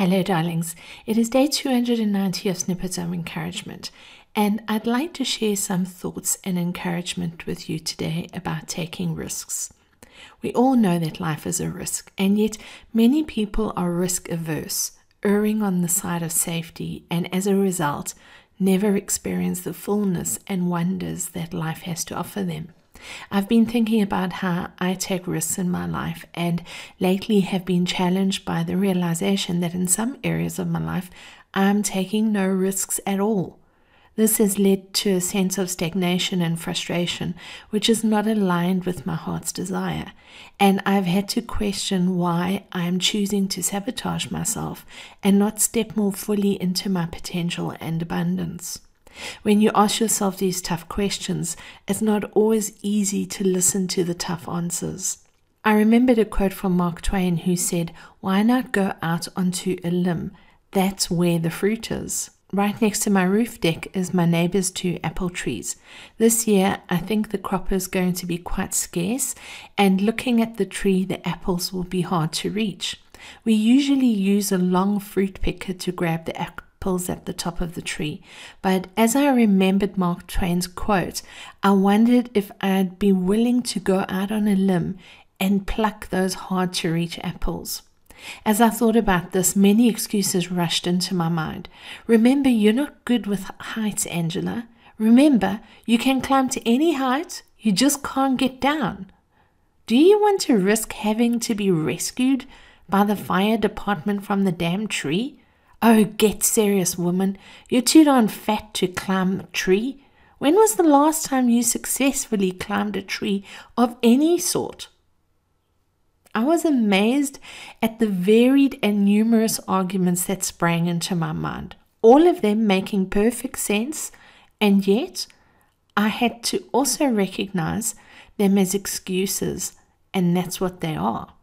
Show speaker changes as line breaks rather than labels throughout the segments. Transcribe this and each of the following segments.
Hello, darlings. It is day 290 of Snippets of Encouragement, and I'd like to share some thoughts and encouragement with you today about taking risks. We all know that life is a risk, and yet many people are risk averse, erring on the side of safety, and as a result, never experience the fullness and wonders that life has to offer them. I've been thinking about how I take risks in my life and lately have been challenged by the realization that in some areas of my life I'm taking no risks at all. This has led to a sense of stagnation and frustration, which is not aligned with my heart's desire. And I've had to question why I am choosing to sabotage myself and not step more fully into my potential and abundance. When you ask yourself these tough questions, it's not always easy to listen to the tough answers. I remembered a quote from Mark Twain who said, Why not go out onto a limb? That's where the fruit is. Right next to my roof deck is my neighbor's two apple trees. This year, I think the crop is going to be quite scarce, and looking at the tree, the apples will be hard to reach. We usually use a long fruit picker to grab the apples at the top of the tree, but as I remembered Mark Twain's quote, I wondered if I'd be willing to go out on a limb and pluck those hard to reach apples. As I thought about this, many excuses rushed into my mind. Remember, you're not good with heights, Angela. Remember, you can climb to any height, you just can't get down. Do you want to risk having to be rescued by the fire department from the damn tree? Oh, get serious, woman. You're too darn fat to climb a tree. When was the last time you successfully climbed a tree of any sort? I was amazed at the varied and numerous arguments that sprang into my mind, all of them making perfect sense, and yet I had to also recognize them as excuses, and that's what they are.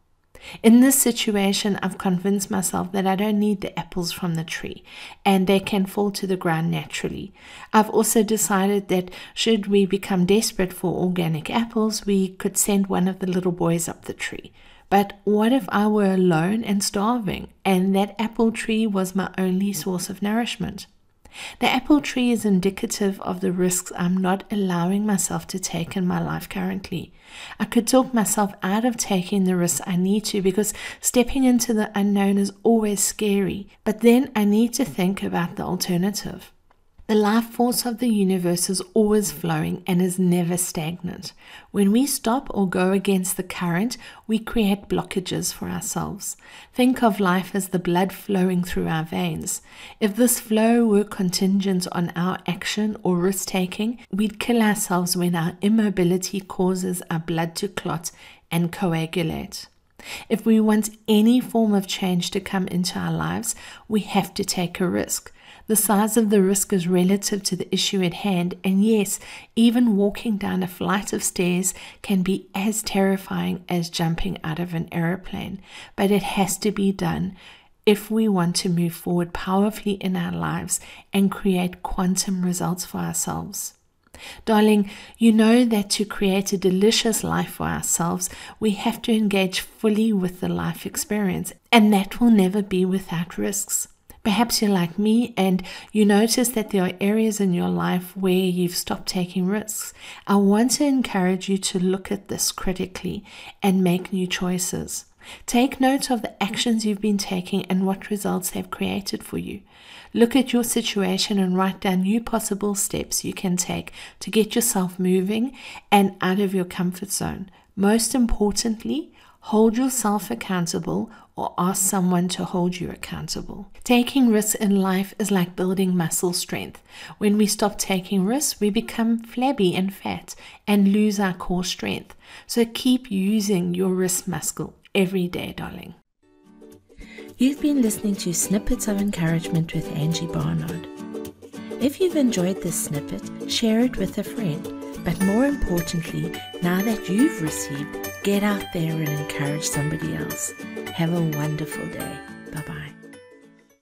In this situation, I've convinced myself that I don't need the apples from the tree and they can fall to the ground naturally. I've also decided that should we become desperate for organic apples, we could send one of the little boys up the tree. But what if I were alone and starving, and that apple tree was my only source of nourishment? The apple tree is indicative of the risks I'm not allowing myself to take in my life currently. I could talk myself out of taking the risks I need to because stepping into the unknown is always scary, but then I need to think about the alternative. The life force of the universe is always flowing and is never stagnant. When we stop or go against the current, we create blockages for ourselves. Think of life as the blood flowing through our veins. If this flow were contingent on our action or risk taking, we'd kill ourselves when our immobility causes our blood to clot and coagulate. If we want any form of change to come into our lives, we have to take a risk. The size of the risk is relative to the issue at hand, and yes, even walking down a flight of stairs can be as terrifying as jumping out of an aeroplane, but it has to be done if we want to move forward powerfully in our lives and create quantum results for ourselves. Darling, you know that to create a delicious life for ourselves, we have to engage fully with the life experience, and that will never be without risks. Perhaps you're like me and you notice that there are areas in your life where you've stopped taking risks. I want to encourage you to look at this critically and make new choices. Take note of the actions you've been taking and what results they've created for you. Look at your situation and write down new possible steps you can take to get yourself moving and out of your comfort zone. Most importantly, hold yourself accountable or ask someone to hold you accountable. Taking risks in life is like building muscle strength. When we stop taking risks, we become flabby and fat and lose our core strength. So keep using your wrist muscle every day, darling. You've been listening to Snippets of Encouragement with Angie Barnard. If you've enjoyed this snippet, share it with a friend. But more importantly, now that you've received, get out there and encourage somebody else. Have a wonderful day.